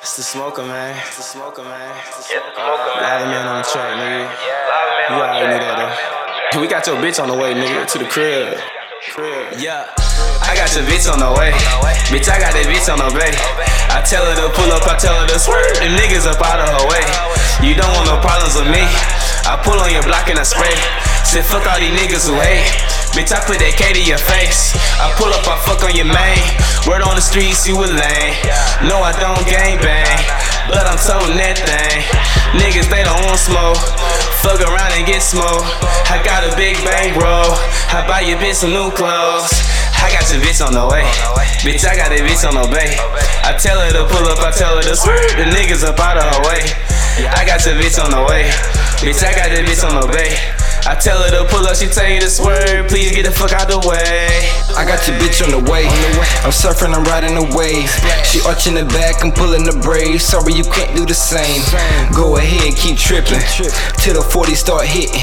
It's the Smokah, man. It's the Smokah, man. It's the Smokah, man. Lava Man on the track, nigga. You already knew that, though. We got your bitch on the way, nigga, to the crib. Crib. Yeah. I got your bitch on the way. Bitch, I got that bitch on the way. I tell her to pull up, I tell her to swerve. The niggas up out of her way. You don't want no problems with me. I pull on your block and I spray. Said fuck all these niggas who hate. Bitch, I put that K to your face. I pull up, I fuck on your main. Word on the streets, you a lame. No, I don't gang bang. But I'm toting that thing. Niggas, they don't want smoke. Fuck around and get smoke. I got a big bang, bro. I buy your bitch some new clothes. I got your bitch on the way. Bitch, I got that bitch on the bay. I tell her to pull up, I tell her to swerve. The niggas up out of her way. I got your bitch on the way. Bitch, I got that bitch on the bay. I tell her to pull up, she tell you to swerve. Please get the fuck out the way. I got your bitch on the way. I'm surfing, I'm riding the wave. She arching the back, I'm pulling the braids. Sorry, you can't do the same. Go ahead, keep tripping. Till the 40 start hitting.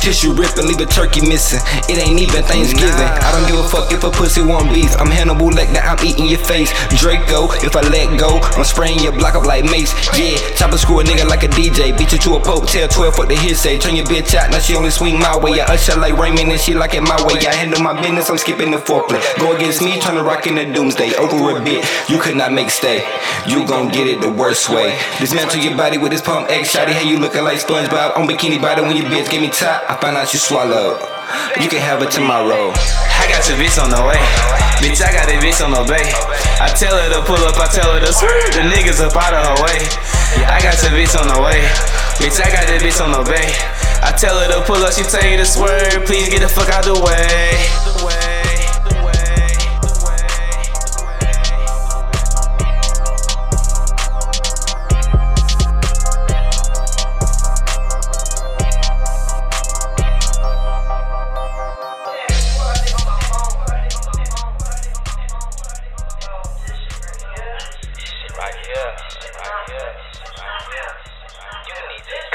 Tissue ripping, leave a turkey missing. It ain't even Thanksgiving. I don't give a fuck if a pussy want beef. I'm Hannibal Lecter, I'm eating your face. Draco, if I let go, I'm spraying your block up like mace. Yeah, chopper screw a nigga like a DJ. Beat you to a pope, tell 12 fuck the hearsay. Turn your bitch out, now she only swing my way. I usher like Raymond and she like it my way. I handle my business, I'm skipping the foreplay. Go against me, turn to rock in the doomsday. Over a bit, you could not make stay. You gon' get it the worst way. Dismantle your body with this pump X shotty. Hey, you looking like SpongeBob on bikini bottom when your bitch gave me top. I find out you swallowed. You can have it tomorrow. I got your bitch on the way. Bitch, I got that bitch on the bay. I tell her to pull up, I tell her to swerve. The niggas up out of her way. I got your bitch on the way. Bitch, I got that bitch on the bay. I tell her to pull up, she tell you to swerve. Please get the fuck out the way.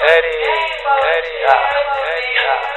Cut it, cut it.